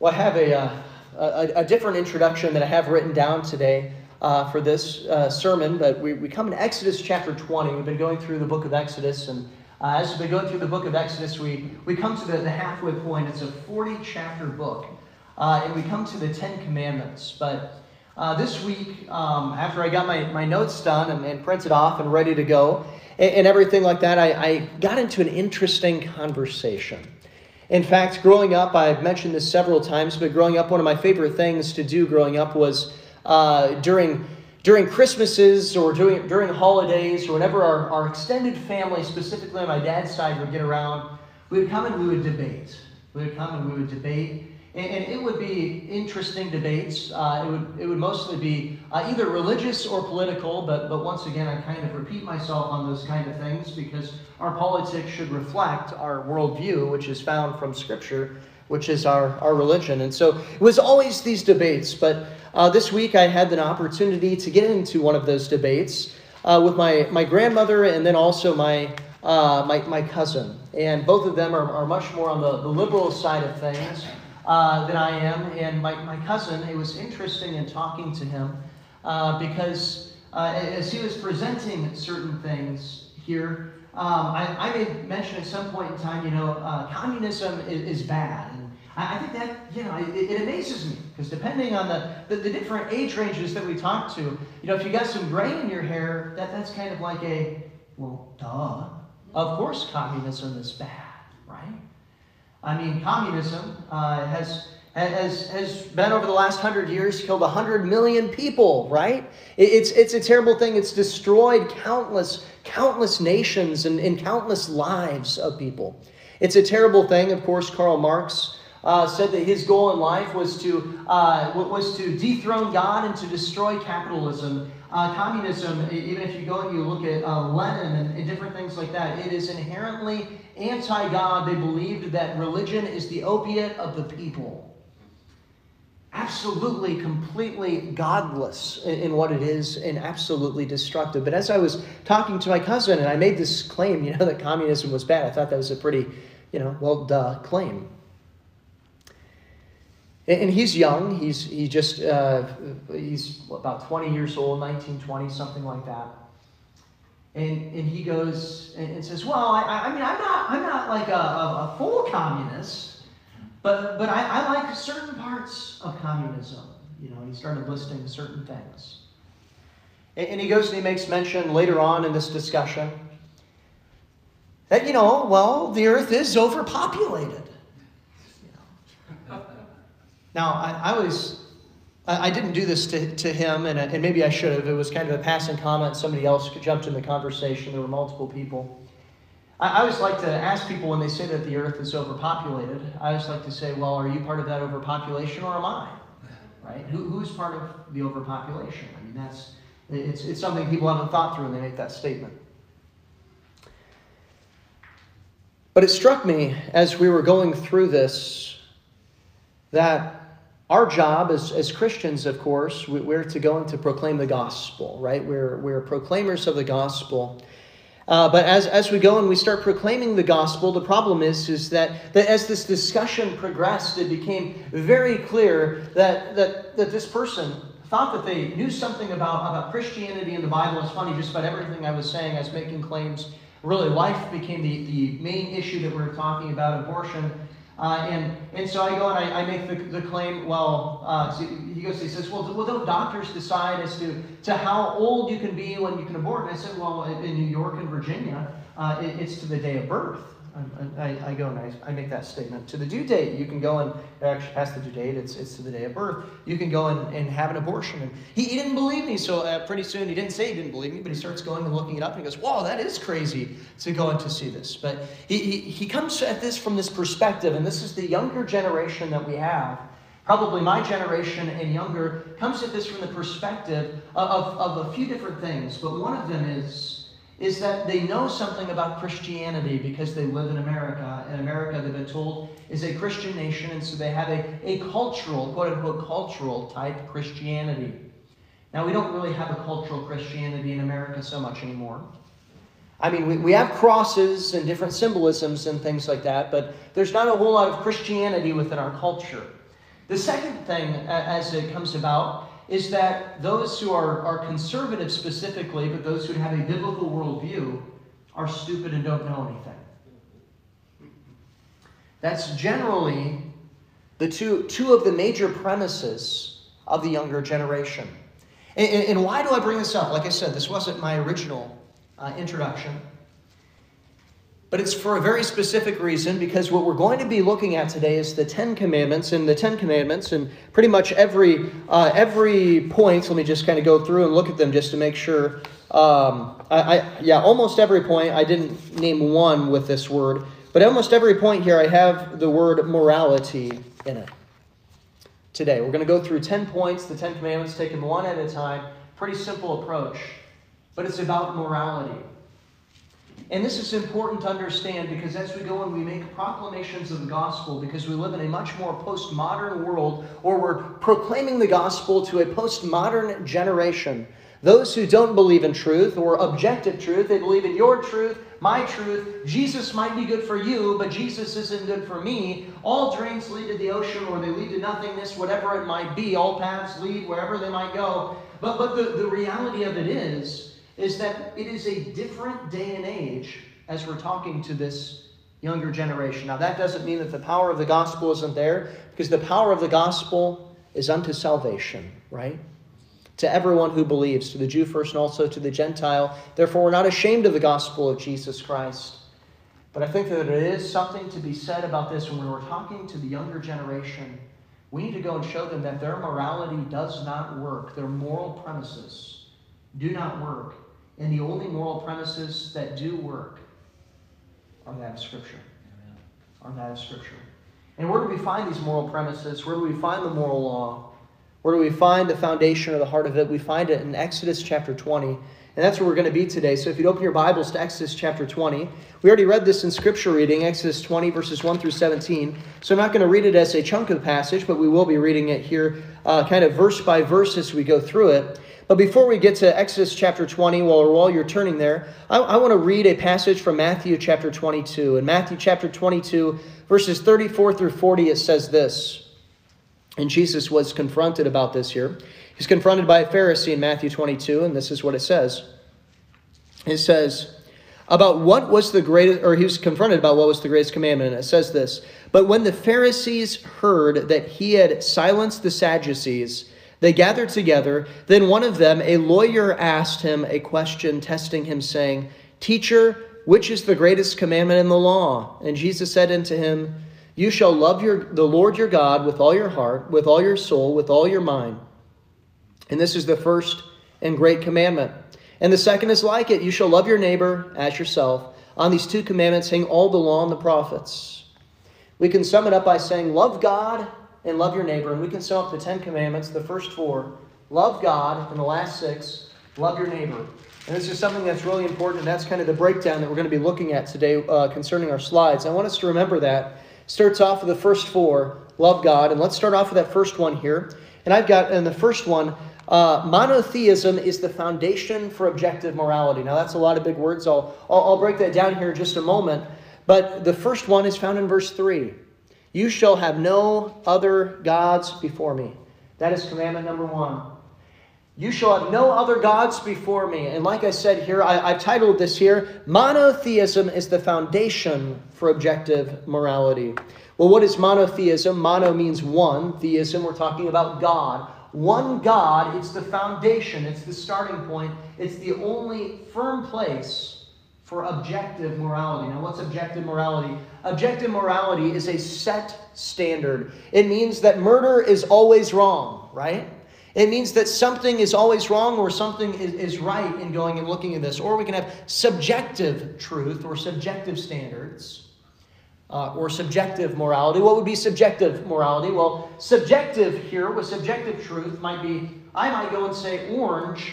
Well, I have a, uh, a, a, different introduction that I have written down today uh, for this uh, sermon, but we, we come in Exodus chapter 20. We've been going through the book of Exodus, and uh, as been going through the book of Exodus, we, we come to the, the halfway point. It's a 40 chapter book, uh, and we come to the Ten Commandments. But uh, this week, um, after I got my, my notes done and, and printed off and ready to go, and, and everything like that, I, I got into an interesting conversation. In fact, growing up, I've mentioned this several times, but growing up, one of my favorite things to do growing up was uh, during, during Christmases or during, during holidays or whenever our, our extended family, specifically on my dad's side, would get around, we would come and we would debate. We would come and we would debate and, and it would be interesting debates. Uh, it, would, it would mostly be uh, either religious or political, but, but once again, I kind of repeat myself on those kind of things because our politics should reflect our worldview, which is found from Scripture, which is our, our religion. And so it was always these debates, but uh, this week I had an opportunity to get into one of those debates uh, with my, my grandmother and then also my, uh, my, my cousin. And both of them are, are much more on the, the liberal side of things uh, than I am. And my, my cousin, it was interesting in talking to him uh, because uh, as he was presenting certain things here, um, I, I made mention at some point in time, you know, uh, communism is, is, bad. And I, I, think that, you know, it, it amazes me because depending on the, the, the, different age ranges that we talk to, you know, if you got some gray in your hair, that, that's kind of like a, well, duh. Of course communism is bad, right? I mean, communism uh, has, has, has been over the last hundred years killed 100 million people, right? It's, it's a terrible thing. It's destroyed countless, countless nations and, and countless lives of people. It's a terrible thing. Of course, Karl Marx uh, said that his goal in life was to, uh, was to dethrone God and to destroy capitalism. Uh, communism, even if you go and you look at uh, Lenin and, and different things like that, it is inherently anti God. They believed that religion is the opiate of the people. Absolutely, completely godless in, in, what it is and absolutely destructive. But as I was talking to my cousin and I made this claim, you know, that communism was bad, I thought that was a pretty, you know, well, duh claim. And he's young. He's he just uh, he's about 20 years old, 19, 20, something like that. And, and he goes and, and says, "Well, I, I, mean, I'm not I'm not like a, a, a full communist, but but I, I like certain parts of communism." You know, he started listing certain things. And, and he goes and he makes mention later on in this discussion that you know, well, the earth is overpopulated. Now, I, I I, I, didn't do this to, to him, and, and maybe I should have. It was kind of a passing comment. Somebody else jumped in the conversation. There were multiple people. I, I always like to ask people when they say that the earth is overpopulated, I always like to say, well, are you part of that overpopulation or am I? Right? Who, who's part of the overpopulation? I mean, that's, it's, it's something people haven't thought through when they make that statement. But it struck me as we were going through this that our job as, as Christians, of course, we're to go and to proclaim the gospel, right? We're, we're proclaimers of the gospel. Uh, but as, as we go and we start proclaiming the gospel, the problem is, is that, that as this discussion progressed, it became very clear that, that, that this person thought that they knew something about, about Christianity and the Bible. It's funny, just about everything I was saying, I was making claims. Really, life became the, the main issue that we are talking about, abortion. Uh, and, and so I go and I, I make the, the claim, well, uh, so he goes, he says, well, well, don't doctors decide as to, to how old you can be when you can abort? And I said, well, in New York and Virginia, uh, it, it's to the day of birth. I, I, go and I, I make that statement. To the due date, you can go and actually past the due date, it's, it's to the day of birth. You can go and, and have an abortion. And he, he didn't believe me, so uh, pretty soon he didn't say he didn't believe me, but he starts going and looking it up and he goes, Whoa, that is crazy to go and to see this. But he, he, he comes at this from this perspective, and this is the younger generation that we have probably my generation and younger, comes at this from the perspective of, of, of, a few different things. But one of them is is that they know something about Christianity because they live in America. And America, they've been told, is a Christian nation, and so they have a, a cultural, quote unquote, cultural type Christianity. Now, we don't really have a cultural Christianity in America so much anymore. I mean, we, we have crosses and different symbolisms and things like that, but there's not a whole lot of Christianity within our culture. The second thing, as it comes about, is that those who are, are conservative specifically, but those who have a biblical worldview, are stupid and don't know anything. That's generally the two, two of the major premises of the younger generation. And, and, why do I bring this up? Like I said, this wasn't my original uh, introduction. But it's for a very specific reason because what we're going to be looking at today is the Ten Commandments. And the Ten Commandments, and pretty much every, uh, every point, let me just kind of go through and look at them just to make sure. Um, I, I, yeah, almost every point, I didn't name one with this word, but almost every point here, I have the word morality in it. Today, we're going to go through 10 points, the Ten Commandments, taken one at a time. Pretty simple approach, but it's about morality. And this is important to understand because as we go and we make proclamations of the gospel, because we live in a much more postmodern world, or we're proclaiming the gospel to a postmodern generation, those who don't believe in truth or objective truth, they believe in your truth, my truth. Jesus might be good for you, but Jesus isn't good for me. All drains lead to the ocean or they lead to nothingness, whatever it might be. All paths lead wherever they might go. But, but the, the reality of it is, is that it is a different day and age as we're talking to this younger generation. Now, that doesn't mean that the power of the gospel isn't there, because the power of the gospel is unto salvation, right? To everyone who believes, to the Jew first and also to the Gentile. Therefore, we're not ashamed of the gospel of Jesus Christ. But I think that there is something to be said about this when we're talking to the younger generation. We need to go and show them that their morality does not work, their moral premises do not work and the only moral premises that do work are that of Scripture. Are that of Scripture. And where do we find these moral premises? Where do we find the moral law? Where do we find the foundation or the heart of it? We find it in Exodus chapter 20. And that's where we're going to be today. So if you'd open your Bibles to Exodus chapter 20, we already read this in scripture reading, Exodus 20, verses 1 through 17. So I'm not going to read it as a chunk of passage, but we will be reading it here uh, kind of verse by verse as we go through it. But before we get to Exodus chapter 20, while, while you're turning there, I, I want to read a passage from Matthew chapter 22. In Matthew chapter 22, verses 34 through 40, it says this. And Jesus was confronted about this here. He's confronted by a Pharisee in Matthew 22, and this is what it says. It says, about what was the greatest, or he was confronted about what was the greatest commandment. And it says this But when the Pharisees heard that he had silenced the Sadducees, they gathered together. Then one of them, a lawyer, asked him a question, testing him, saying, Teacher, which is the greatest commandment in the law? And Jesus said unto him, You shall love your, the Lord your God with all your heart, with all your soul, with all your mind. And this is the first and great commandment. And the second is like it you shall love your neighbor as yourself. On these two commandments hang all the law and the prophets. We can sum it up by saying, Love God and love your neighbor. And we can sum up the Ten Commandments, the first four love God, and the last six love your neighbor. And this is something that's really important, and that's kind of the breakdown that we're going to be looking at today uh, concerning our slides. I want us to remember that. Starts off with the first four love God. And let's start off with that first one here. And I've got in the first one, uh, monotheism is the foundation for objective morality. Now, that's a lot of big words. I'll, I'll, I'll break that down here in just a moment. But the first one is found in verse 3. You shall have no other gods before me. That is commandment number one. You shall have no other gods before me. And like I said here, I, have titled this here Monotheism is the foundation for objective morality. Well, what is monotheism? Mono means one. Theism, we're talking about God. One God, it's the foundation, it's the starting point, it's the only firm place for objective morality. Now, what's objective morality? Objective morality is a set standard. It means that murder is always wrong, right? It means that something is always wrong or something is, is right in going and looking at this. Or we can have subjective truth or subjective standards. Uh, or subjective morality. What would be subjective morality? Well, subjective here with subjective truth might be I might go and say orange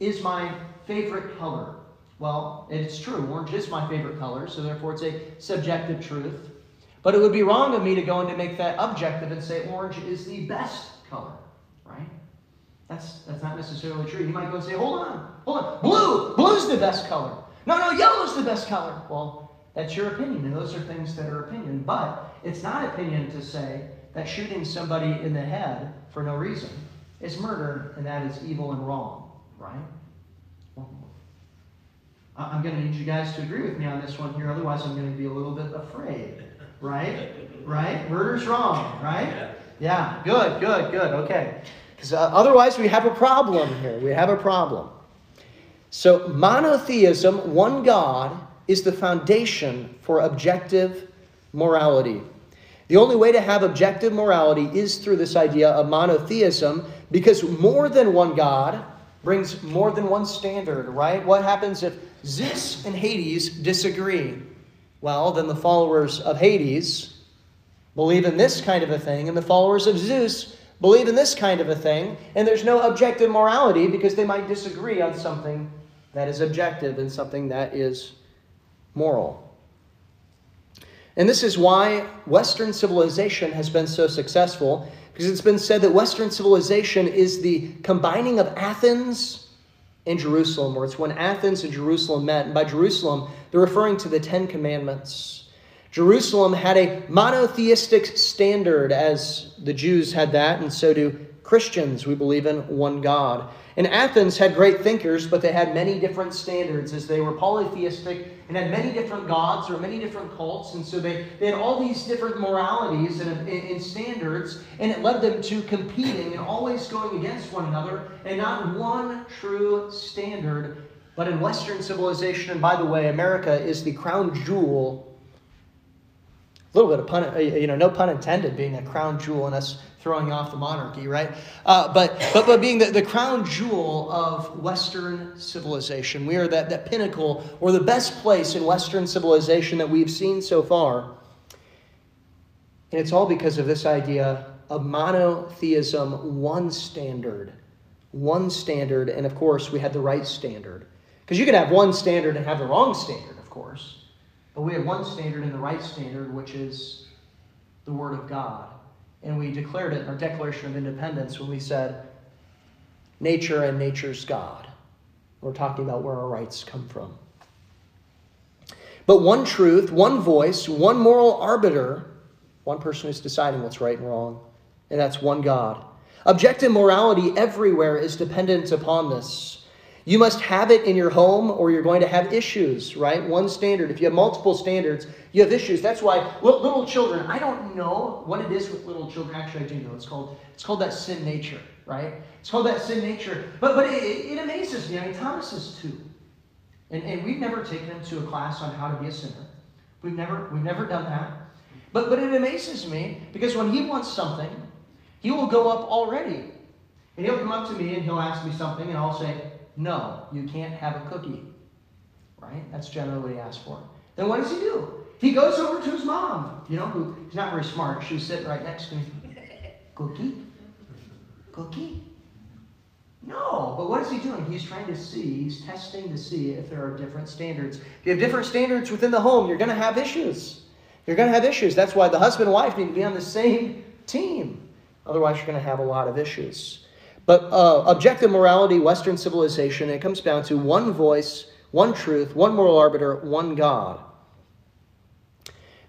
is my favorite color. Well, it's true. Orange is my favorite color, so therefore it's a subjective truth. But it would be wrong of me to go and to make that objective and say orange is the best color, right? That's, that's not necessarily true. You might go and say, hold on, hold on. Blue, blue's the best color. No, no, yellow's the best color. Well, that's your opinion, and those are things that are opinion. But it's not opinion to say that shooting somebody in the head for no reason is murder, and that is evil and wrong, right? I'm going to need you guys to agree with me on this one here, otherwise, I'm going to be a little bit afraid, right? Right? Murder's wrong, right? Yeah, good, good, good, okay. Because uh, otherwise, we have a problem here. We have a problem. So, monotheism, one God, is the foundation for objective morality. The only way to have objective morality is through this idea of monotheism because more than one God brings more than one standard, right? What happens if Zeus and Hades disagree? Well, then the followers of Hades believe in this kind of a thing, and the followers of Zeus believe in this kind of a thing, and there's no objective morality because they might disagree on something that is objective and something that is moral. And this is why Western civilization has been so successful, because it's been said that Western civilization is the combining of Athens and Jerusalem, or it's when Athens and Jerusalem met. And by Jerusalem, they're referring to the Ten Commandments. Jerusalem had a monotheistic standard, as the Jews had that, and so do Christians. We believe in one God. And Athens had great thinkers, but they had many different standards as they were polytheistic and had many different gods or many different cults. And so they, they had all these different moralities and, and standards, and it led them to competing and always going against one another and not one true standard. But in Western civilization, and by the way, America is the crown jewel a little bit of pun, uh, you know, no pun intended, being a crown jewel in us throwing off the monarchy, right? Uh, but, but, but being the, the crown jewel of Western civilization. We are that, that pinnacle or the best place in Western civilization that we've seen so far. And it's all because of this idea of monotheism, one standard. One standard, and of course, we had the right standard. Because you could have one standard and have the wrong standard, of course. But we have one standard and the right standard, which is the Word of God. And we declared it in our Declaration of Independence when we said, nature and nature's God. We're talking about where our rights come from. But one truth, one voice, one moral arbiter, one person who's deciding what's right and wrong, and that's one God. Objective morality everywhere is dependent upon this. You must have it in your home or you're going to have issues, right? One standard. If you have multiple standards, you have issues. That's why little children, I don't know what it is with little children. Actually, I do know. It's called, it's called that sin nature, right? It's called that sin nature. But, but it, it amazes me. I mean, Thomas is two. And, and we've never taken him to a class on how to be a sinner. We've never, we've never done that. But, but it amazes me because when he wants something, he will go up already. And he'll come up to me and he'll ask me something, and I'll say, no, you can't have a cookie. Right? That's generally what he asks for. Then what does he do? He goes over to his mom, you know, who he's not very smart. She's sitting right next to me. Cookie? Cookie? No, but what is he doing? He's trying to see, he's testing to see if there are different standards. If you have different standards within the home, you're going to have issues. You're going to have issues. That's why the husband and wife need to be on the same team. Otherwise, you're going to have a lot of issues. But uh, objective morality, Western civilization, it comes down to one voice, one truth, one moral arbiter, one God.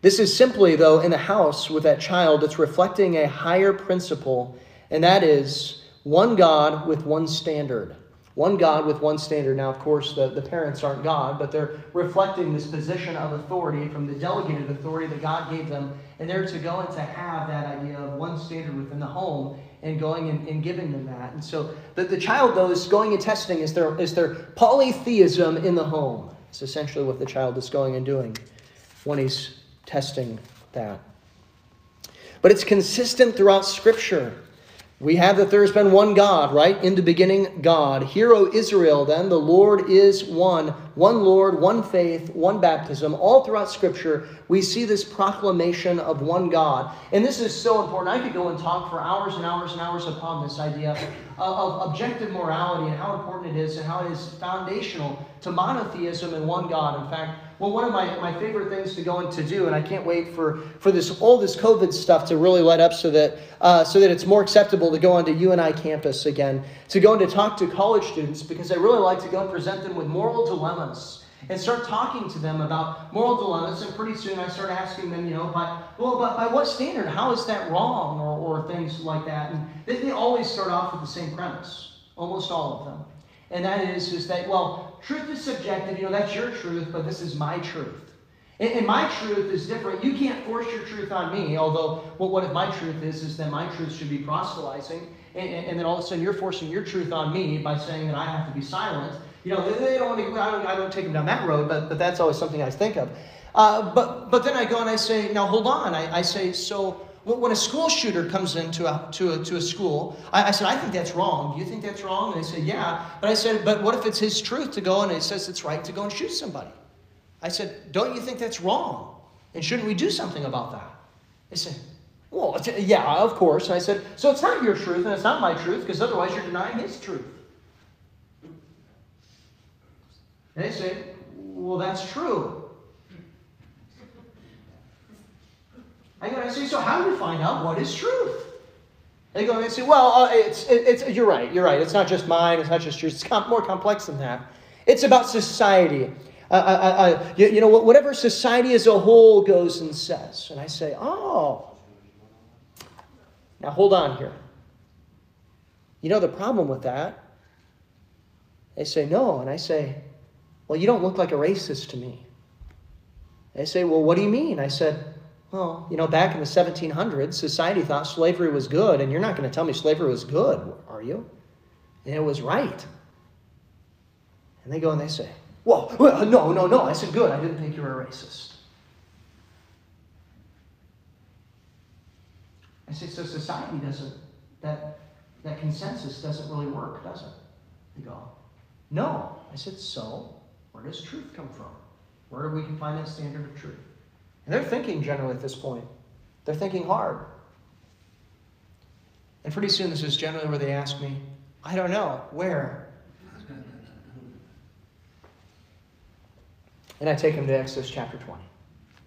This is simply, though, in the house with that child, it's reflecting a higher principle, and that is one God with one standard. One God with one standard. Now, of course, the, the parents aren't God, but they're reflecting this position of authority from the delegated authority that God gave them. And they're to go and to have that idea of one standard within the home and going and, and giving them that. And so the, the child, though, is going and testing is their, is their polytheism in the home. It's essentially what the child is going and doing when he's testing that. But it's consistent throughout Scripture. We have that there has been one God, right? In the beginning, God. Hear, O Israel, then, the Lord is one. One Lord, one faith, one baptism. All throughout Scripture, we see this proclamation of one God. And this is so important. I could go and talk for hours and hours and hours upon this idea of, of objective morality and how important it is and how it is foundational to monotheism and one God. In fact, well, one of my, my favorite things to go and to do, and I can't wait for, for this all this COVID stuff to really let up so that uh, so that it's more acceptable to go onto UNI campus again, to go and to talk to college students because I really like to go and present them with moral dilemmas and start talking to them about moral dilemmas. And pretty soon I start asking them, you know, by, well, by, by what standard? How is that wrong? Or, or things like that. And they, they always start off with the same premise, almost all of them. And that is, is that, well, truth is subjective. You know, that's your truth, but this is my truth. And, my truth is different. You can't force your truth on me, although well, what if my truth is, is that my truth should be proselytizing, and, and, then all of a sudden you're forcing your truth on me by saying that I have to be silent. You know, they, they don't want to, I don't, I don't take them down that road, but, but that's always something I think of. Uh, but, but then I go and I say, now hold on. I, I say, so when a school shooter comes into a, to, a, to a school, I, I, said, I think that's wrong. Do you think that's wrong? And they said, yeah. But I said, but what if it's his truth to go and it says it's right to go and shoot somebody? I said, don't you think that's wrong? And shouldn't we do something about that? They said, well, yeah, of course. And I said, so it's not your truth and it's not my truth because otherwise you're denying his truth. And they said, well, that's true. I go, I say, so how do we find out what is truth? They go and say, well, uh, it's, it, it's, you're right, you're right. It's not just mine, it's not just yours. It's com- more complex than that. It's about society. Uh, uh, uh, uh you, you, know, whatever society as a whole goes and says. And I say, oh. Now hold on here. You know the problem with that? They say, no. And I say, well, you don't look like a racist to me. They say, well, what do you mean? I said, well, you know, back in the 1700s, society thought slavery was good, and you're not going to tell me slavery was good, are you? And it was right. And they go and they say, well, no, no, no. I said, good. I didn't think you were a racist. I said, so society doesn't, that, that consensus doesn't really work, does it? They go, no. I said, so where does truth come from? Where do we can find that standard of truth? And they're thinking generally at this point. They're thinking hard. And pretty soon, this is generally where they ask me, I don't know, where? And I take them to Exodus chapter 20.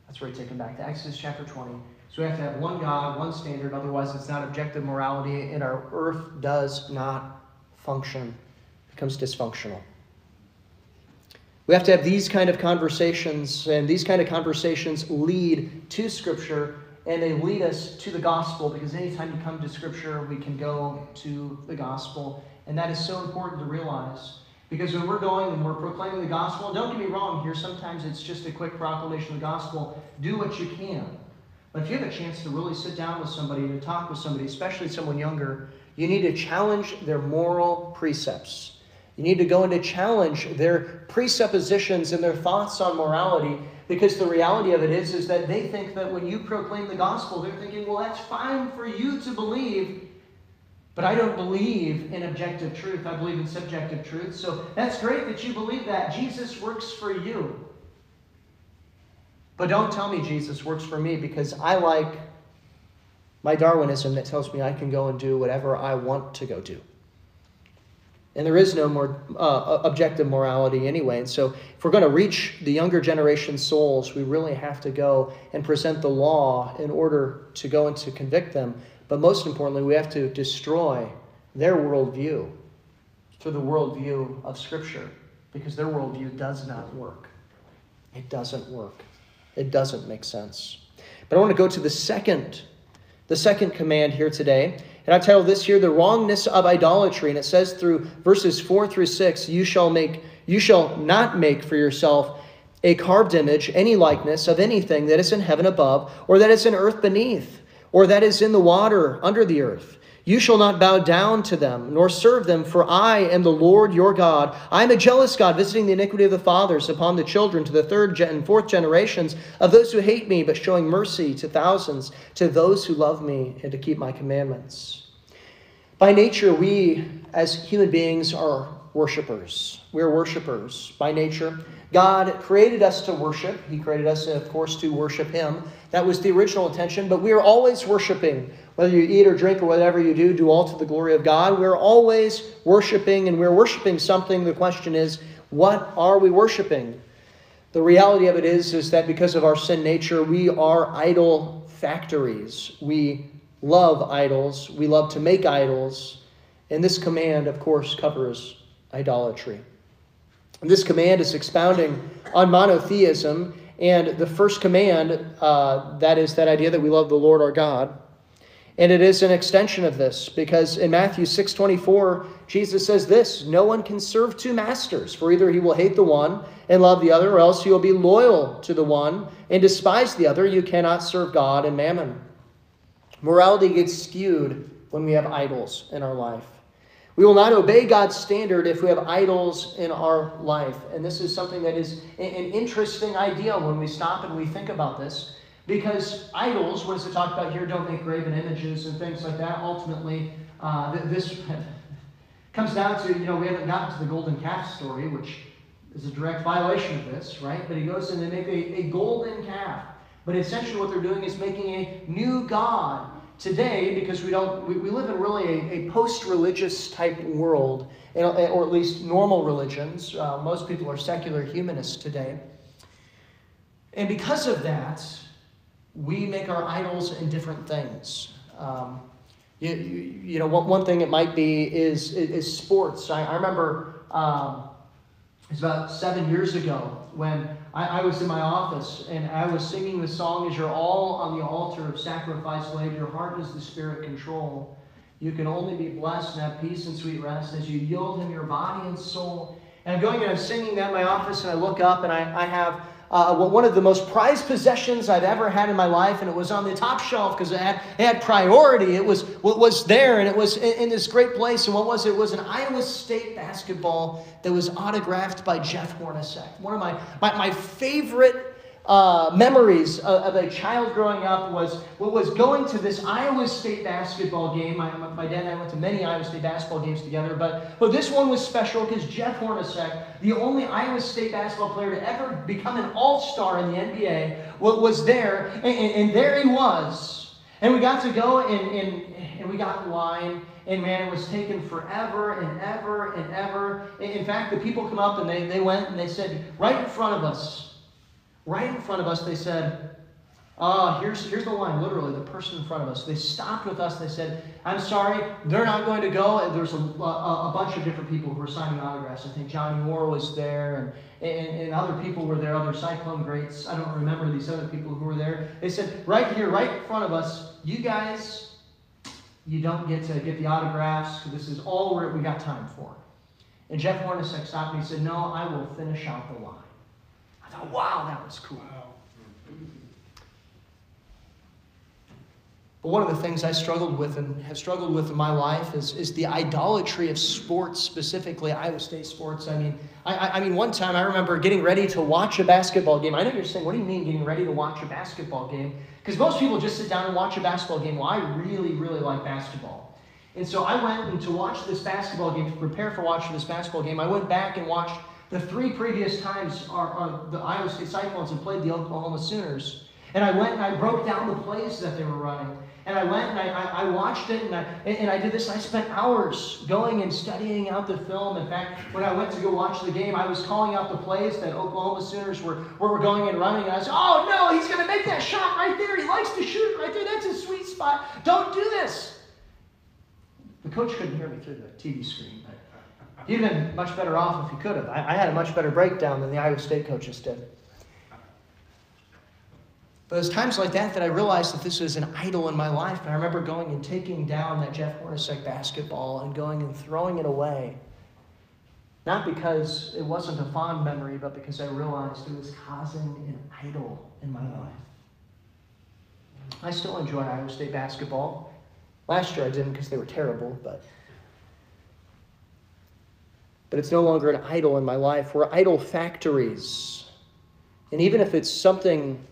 That's where I take them back to Exodus chapter 20. So we have to have one God, one standard, otherwise, it's not objective morality, and our earth does not function, it becomes dysfunctional. We have to have these kind of conversations, and these kind of conversations lead to Scripture, and they lead us to the gospel, because anytime you come to Scripture, we can go to the gospel. And that is so important to realize. Because when we're going and we're proclaiming the gospel, don't get me wrong here, sometimes it's just a quick proclamation of the gospel. Do what you can. But if you have a chance to really sit down with somebody, to talk with somebody, especially someone younger, you need to challenge their moral precepts. You need to go in to challenge their presuppositions and their thoughts on morality because the reality of it is, is that they think that when you proclaim the gospel, they're thinking, well, that's fine for you to believe, but I don't believe in objective truth. I believe in subjective truth. So that's great that you believe that. Jesus works for you. But don't tell me Jesus works for me because I like my Darwinism that tells me I can go and do whatever I want to go do. And there is no more uh, objective morality anyway. And so, if we're going to reach the younger generation souls, we really have to go and present the law in order to go and to convict them. But most importantly, we have to destroy their worldview through the worldview of Scripture because their worldview does not work. It doesn't work. It doesn't make sense. But I want to go to the second, the second command here today. And I title this here, The Wrongness of Idolatry. And it says through verses 4 through 6, You shall make, you shall not make for yourself a carved image, any likeness of anything that is in heaven above, or that is in earth beneath, or that is in the water under the earth you shall not bow down to them, nor serve them, for I am the Lord your God. I am a jealous God, visiting the iniquity of the fathers upon the children to the third and fourth generations of those who hate me, but showing mercy to thousands, to those who love me and to keep my commandments. By nature, we as human beings are worshipers. We're worshipers by nature. God created us to worship. He created us, of course, to worship Him. That was the original intention, but we are always worshiping. Whether you eat or drink or whatever you do, do all to the glory of God. We're always worshiping, and we're worshiping something. The question is, what are we worshiping? The reality of it is, is that because of our sin nature, we are idol factories. We love idols. We love to make idols. And this command, of course, covers idolatry. This command is expounding on monotheism, and the first command, uh, that is that idea that we love the Lord our God. And it is an extension of this because in Matthew 6:24, Jesus says this, no one can serve two masters, for either he will hate the one and love the other, or else he will be loyal to the one and despise the other. You cannot serve God and mammon. Morality gets skewed when we have idols in our life. We will not obey God's standard if we have idols in our life. And this is something that is an interesting idea when we stop and we think about this. Because idols, what is it talked about here? Don't make graven images and things like that. Ultimately, uh, this comes down to, you know, we haven't gotten to the golden calf story, which is a direct violation of this, right? But he goes and they make a, a golden calf. But essentially what they're doing is making a new God today because we don't we, we live in really a, a post-religious type world or at least normal religions uh, most people are secular humanists today and because of that we make our idols in different things. Um, you, you, you, know, one, one thing it might be is, is, sports. I, I remember um, it's about seven years ago when I, I, was in my office and I was singing the song, As you're all on the altar of sacrifice laid, your heart is the spirit control. You can only be blessed and have peace and sweet rest as you yield him your body and soul. And I'm going and I'm singing that in my office, and I look up and I, I have uh, one of the most prized possessions I've ever had in my life, and it was on the top shelf because it had, it had priority. It was what was there, and it was in, in, this great place. And what was it? It was an Iowa State basketball that was autographed by Jeff Hornacek. One of my, my, my favorite uh, memories of, of, a child growing up was what was going to this Iowa State basketball game. My, my, dad and I went to many Iowa State basketball games together, but, but this one was special because Jeff Hornacek, the only Iowa State basketball player to ever become an All Star in the NBA, was there, and, and, and, there he was. And we got to go and, and, and we got in line. And man, it was taken forever and ever and ever. In fact, the people come up and they, they went and they said, right in front of us, Right in front of us, they said, Ah, here's, here's the line, literally, the person in front of us. They stopped with us. They said, I'm sorry, they're not going to go. And there's a, a, a, bunch of different people who were signing autographs. I think Johnny Moore was there, and, and, and other people were there, other Cyclone greats. I don't remember these other people who were there. They said, right here, right in front of us, you guys, you don't get to get the autographs. This is all we got time for. And Jeff Hornacek stopped me and said, No, I will finish out the line. Thought, wow, that was cool. But one of the things I struggled with and have struggled with in my life is, is the idolatry of sports, specifically Iowa State sports. I mean, I, I mean, one time I remember getting ready to watch a basketball game. I know you're saying, what do you mean getting ready to watch a basketball game? Because most people just sit down and watch a basketball game. Well, I really, really like basketball. And so I went and to watch this basketball game, to prepare for watching this basketball game, I went back and watched the three previous times our, our, the Iowa State Cyclones had played the Oklahoma Sooners. And I went and I broke down the plays that they were running. And I went and I, I, I watched it and I, and I did this. I spent hours going and studying out the film. In fact, when I went to go watch the game, I was calling out the plays that Oklahoma Sooners were, were going and running. And I said, oh no, he's going to make that shot right there. He likes to shoot right there. That's his sweet spot. Don't do this. The coach couldn't hear me through the TV screen. Have been much better off if he could have. I, I had a much better breakdown than the Iowa State coaches did. But it was times like that that I realized that this was an idol in my life. And I remember going and taking down that Jeff Hornacek basketball and going and throwing it away. Not because it wasn't a fond memory, but because I realized it was causing an idol in my life. I still enjoy Iowa State basketball. Last year I didn't because they were terrible, but but it's no longer an idol in my life. We're idol factories. And even if it's something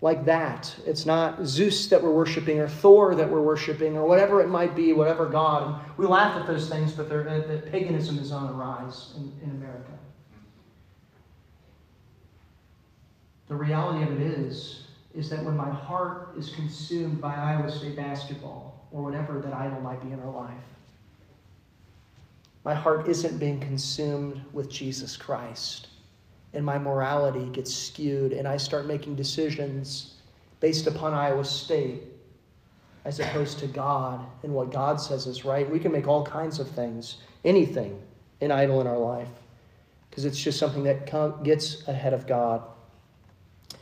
like that, it's not Zeus that we're worshiping or Thor that we're worshiping or whatever it might be, whatever God. We laugh at those things, but uh, paganism is on the rise in, in America. The reality of it is, is that when my heart is consumed by Iowa State basketball or whatever that idol might be in our life, my heart isn't being consumed with Jesus Christ. And my morality gets skewed, and I start making decisions based upon Iowa State as opposed to God and what God says is right. We can make all kinds of things, anything, an idol in our life. because it's just something that gets ahead of God. I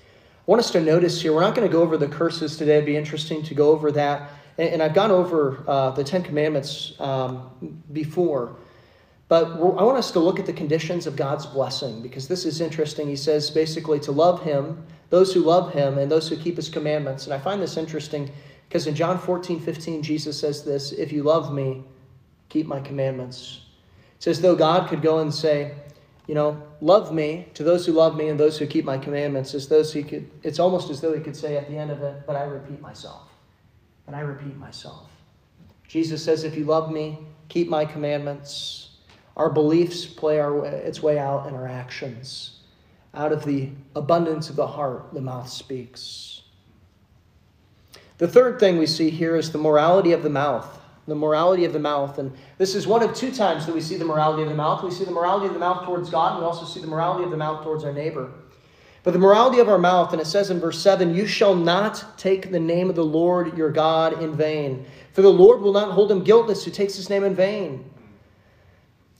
want us to notice here, we're not going to go over the curses today. It'd be interesting to go over that. And, I've gone over uh, the Ten Commandments um, before. But I want us to look at the conditions of God's blessing because this is interesting. He says basically to love Him, those who love Him, and those who keep His commandments. And I find this interesting because in John 14, 15, Jesus says this If you love me, keep my commandments. It's as though God could go and say, you know, love me to those who love me and those who keep my commandments. As those he could, it's almost as though he could say at the end of it, but I repeat myself. But I repeat myself. Jesus says, if you love me, keep my commandments. Our beliefs play our, its way out in our actions. Out of the abundance of the heart, the mouth speaks. The third thing we see here is the morality of the mouth. The morality of the mouth. And this is one of two times that we see the morality of the mouth. We see the morality of the mouth towards God, and we also see the morality of the mouth towards our neighbor. But the morality of our mouth, and it says in verse 7 You shall not take the name of the Lord your God in vain, for the Lord will not hold him guiltless who takes his name in vain.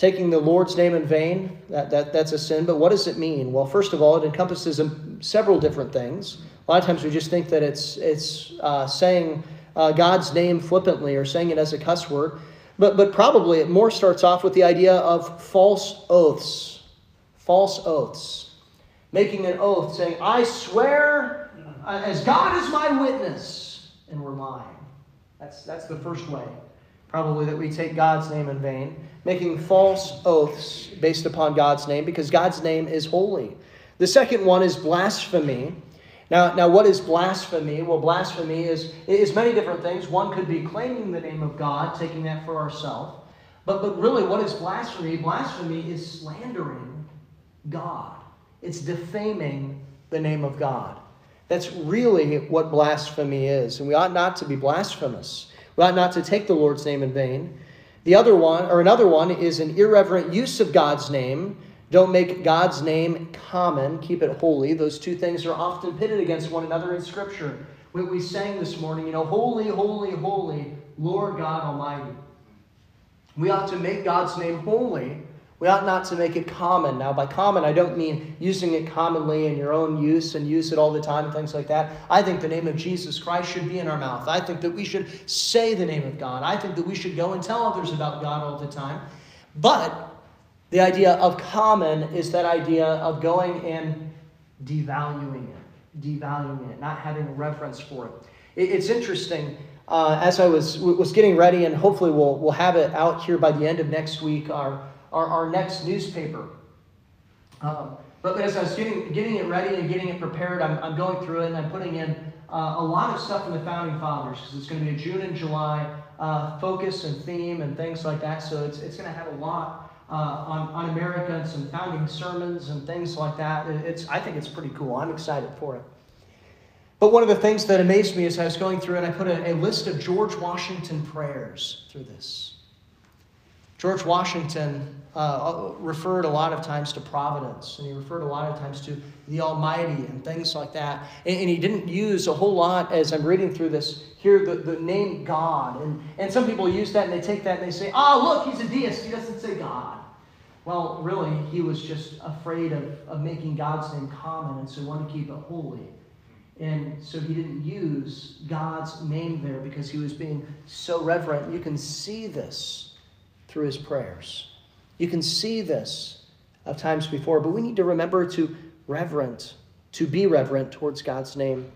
Taking the Lord's name in vain, that, that, that's a sin. But what does it mean? Well, first of all, it encompasses several different things. A lot of times we just think that it's, it's uh, saying uh, God's name flippantly or saying it as a cuss word. But, but probably it more starts off with the idea of false oaths. False oaths. Making an oath saying, I swear uh, as God is my witness, and we're lying. That's, that's the first way, probably, that we take God's name in vain making false oaths based upon God's name because God's name is holy. The second one is blasphemy. Now, now what is blasphemy? Well, blasphemy is, is many different things. One could be claiming the name of God, taking that for ourselves. But, but really, what is blasphemy? Blasphemy is slandering God, it's defaming the name of God. That's really what blasphemy is. And we ought not to be blasphemous. We ought not to take the Lord's name in vain. The other one, or another one, is an irreverent use of God's name. Don't make God's name common, keep it holy. Those two things are often pitted against one another in Scripture. What we sang this morning, you know, holy, holy, holy, Lord God Almighty. We ought to make God's name holy we ought not to make it common. Now, by common, I don't mean using it commonly in your own use and use it all the time and things like that. I think the name of Jesus Christ should be in our mouth. I think that we should say the name of God. I think that we should go and tell others about God all the time. But the idea of common is that idea of going and devaluing it, devaluing it, not having reverence for it. It's interesting. Uh, as I was was getting ready, and hopefully we'll we'll have it out here by the end of next week. Our our, our next newspaper. Um, but as I was getting, getting it ready and getting it prepared, I'm, I'm going through it and I'm putting in uh, a lot of stuff from the Founding Fathers because it's going to be a June and July uh, focus and theme and things like that. So it's, it's going to have a lot uh, on, on America and some founding sermons and things like that. It's, I think it's pretty cool. I'm excited for it. But one of the things that amazed me as I was going through it, I put a, a list of George Washington prayers through this. George Washington uh, referred a lot of times to providence, and he referred a lot of times to the Almighty and things like that. And, and he didn't use a whole lot, as I'm reading through this, here the, the name God. And, and some people use that and they take that and they say, oh, look, he's a deist. He doesn't say God. Well, really, he was just afraid of, of making God's name common, and so he wanted to keep it holy. And so he didn't use God's name there because he was being so reverent. You can see this through his prayers. You can see this of times before, but we need to remember to reverent, to be reverent towards God's name.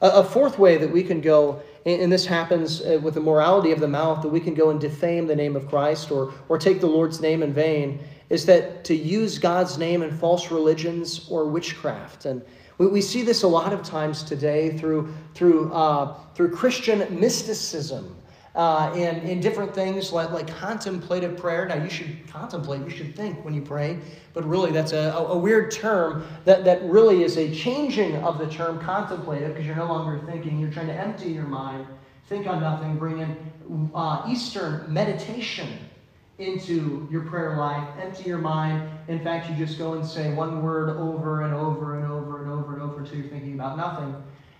A, fourth way that we can go, and this happens uh, with the morality of the mouth, that we can go and defame the name of Christ or, or take the Lord's name in vain, is that to use God's name in false religions or witchcraft. And we, we see this a lot of times today through, through, uh, through Christian mysticism uh, and in different things like, like contemplative prayer. Now, you should contemplate, you should think when you pray, but really that's a, a, a weird term that, that really is a changing of the term contemplative because you're no longer thinking, you're trying to empty your mind, think on nothing, bring in uh, Eastern meditation into your prayer life, empty your mind. In fact, you just go and say one word over and over and over and over and over until you're thinking about nothing.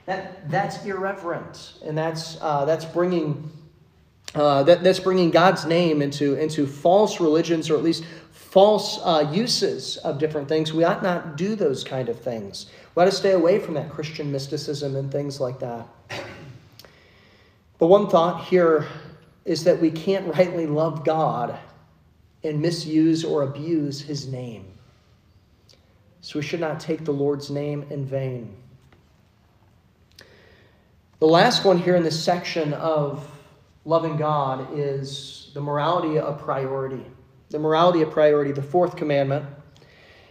That, that's irreverent, and that's, uh, that's bringing uh, that, that's bringing God's name into, into false religions or at least false uh, uses of different things. We ought not do those kind of things. We ought to stay away from that Christian mysticism and things like that. But one thought here is that we can't rightly love God and misuse or abuse his name. So we should not take the Lord's name in vain. The last one here in this section of loving God is the morality of priority. The morality of priority, the fourth commandment.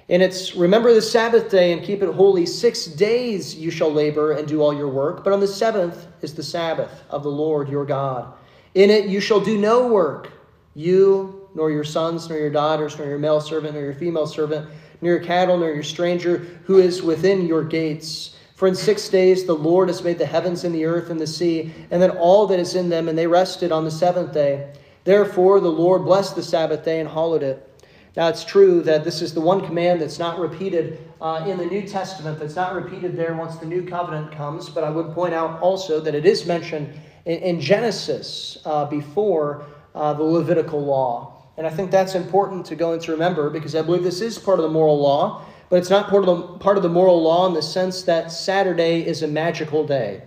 And it's remember the Sabbath day and keep it holy. Six days you shall labor and do all your work, but on the seventh is the Sabbath of the Lord your God. In it you shall do no work, you, nor your sons, nor your daughters, nor your male servant, nor your female servant, nor your cattle, nor your stranger who is within your gates. For in six days the Lord has made the heavens and the earth and the sea, and then all that is in them, and they rested on the seventh day. Therefore the Lord blessed the Sabbath day and hallowed it. Now it's true that this is the one command that's not repeated uh, in the New Testament, that's not repeated there once the new covenant comes, but I would point out also that it is mentioned in, in Genesis uh, before uh, the Levitical law. And I think that's important to go and to remember because I believe this is part of the moral law, but it's not part of the, part of the moral law in the sense that Saturday is a magical day.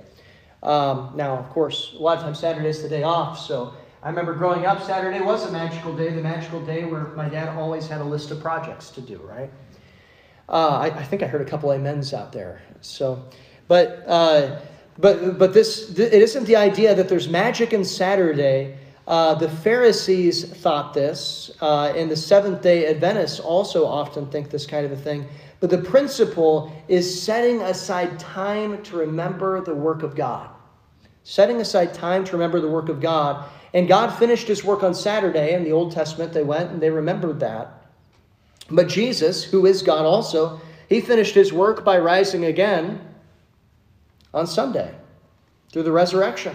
Um, now, of course, a lot of times Saturday is the day off, so I remember growing up, Saturday was a magical day, the magical day where my dad always had a list of projects to do, right? Uh, I, I, think I heard a couple amens out there. So, but uh, but but this it isn't the idea that there's magic in Saturday uh, the Pharisees thought this, uh, and the Seventh day Adventists also often think this kind of a thing. But the principle is setting aside time to remember the work of God. Setting aside time to remember the work of God. And God finished his work on Saturday. In the Old Testament, they went and they remembered that. But Jesus, who is God also, he finished his work by rising again on Sunday through the resurrection.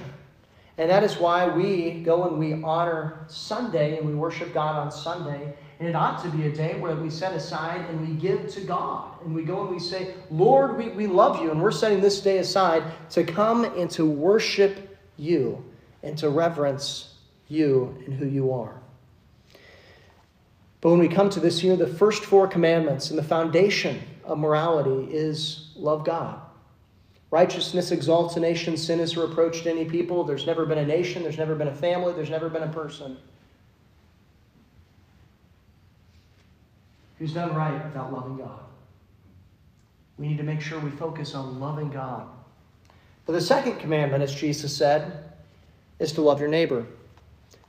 And that is why we go and we honor Sunday and we worship God on Sunday. And it ought to be a day where we set aside and we give to God. And we go and we say, Lord, we, we love you. And we're setting this day aside to come and to worship you and to reverence you and who you are. But when we come to this year, the first four commandments and the foundation of morality is love God. Righteousness exalts a nation, sin is a reproach to any people. There's never been a nation, there's never been a family, there's never been a person who's done right without loving God. We need to make sure we focus on loving God. But the second commandment, as Jesus said, is to love your neighbor.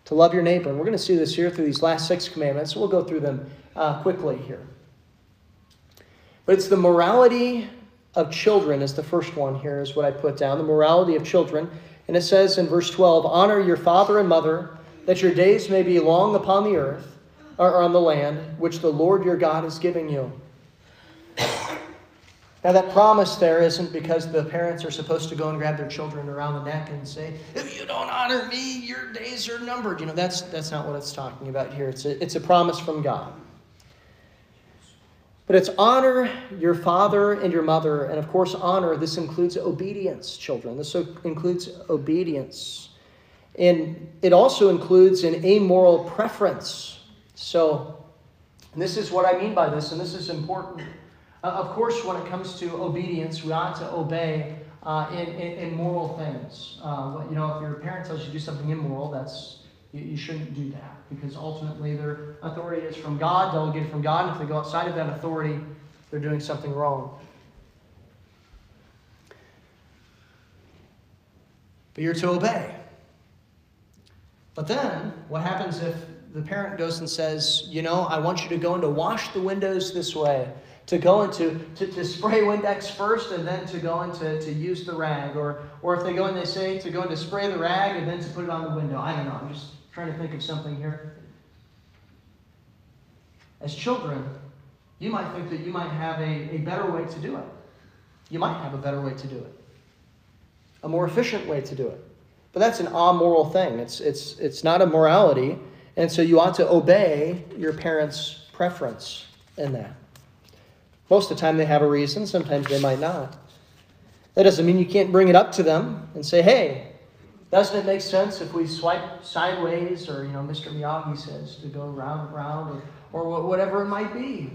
To love your neighbor. And we're going to see this here through these last six commandments. We'll go through them uh, quickly here. But it's the morality of children is the first one here, is what I put down. The morality of children. And it says in verse 12 Honor your father and mother, that your days may be long upon the earth, or on the land, which the Lord your God is giving you. Now, that promise there isn't because the parents are supposed to go and grab their children around the neck and say, If you don't honor me, your days are numbered. You know, that's, that's not what it's talking about here. It's a, it's a promise from God. But it's honor your father and your mother. And of course, honor, this includes obedience, children. This includes obedience. And it also includes an amoral preference. So, this is what I mean by this, and this is important. Uh, of course, when it comes to obedience, we ought to obey uh, in, in, in, moral things. Uh, you know, if your parent tells you to do something immoral, that's you, you shouldn't do that because ultimately their authority is from God, delegated from God. And if they go outside of that authority, they're doing something wrong. But you're to obey. But then, what happens if the parent goes and says, You know, I want you to go and to wash the windows this way, to go into to, to spray Windex first and then to go into to use the rag? Or, or if they go and they say to go and to spray the rag and then to put it on the window. I don't know. I'm just trying to think of something here. As children, you might think that you might have a, a better way to do it. You might have a better way to do it, a more efficient way to do it. But that's an amoral thing. It's, it's, it's not a morality. And so you ought to obey your parents' preference in that. Most of the time they have a reason, sometimes they might not. That doesn't mean you can't bring it up to them and say, hey, Doesn't it make sense if we swipe sideways, or you know, Mr. Miyagi says to go round and round, or, or whatever it might be?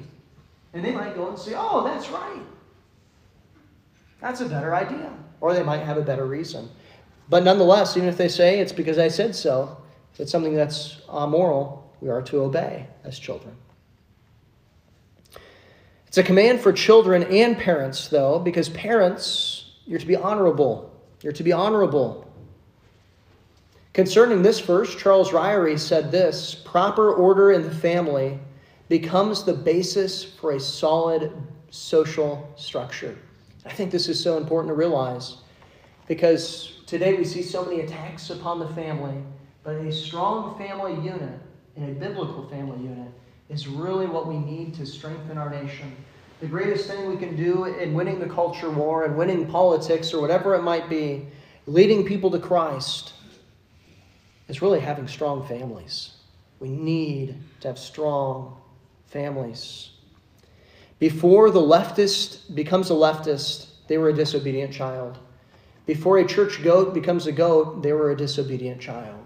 And they might go and say, "Oh, that's right. That's a better idea," or they might have a better reason. But nonetheless, even if they say it's because I said so, if it's something that's immoral, we are to obey as children. It's a command for children and parents, though, because parents, you're to be honorable. You're to be honorable. Concerning this verse, Charles Ryrie said this proper order in the family becomes the basis for a solid social structure. I think this is so important to realize because today we see so many attacks upon the family, but a strong family unit and a biblical family unit is really what we need to strengthen our nation. The greatest thing we can do in winning the culture war and winning politics or whatever it might be, leading people to Christ, is really having strong families. We need to have strong families. Before the leftist becomes a leftist, they were a disobedient child. Before a church goat becomes a goat, they were a disobedient child.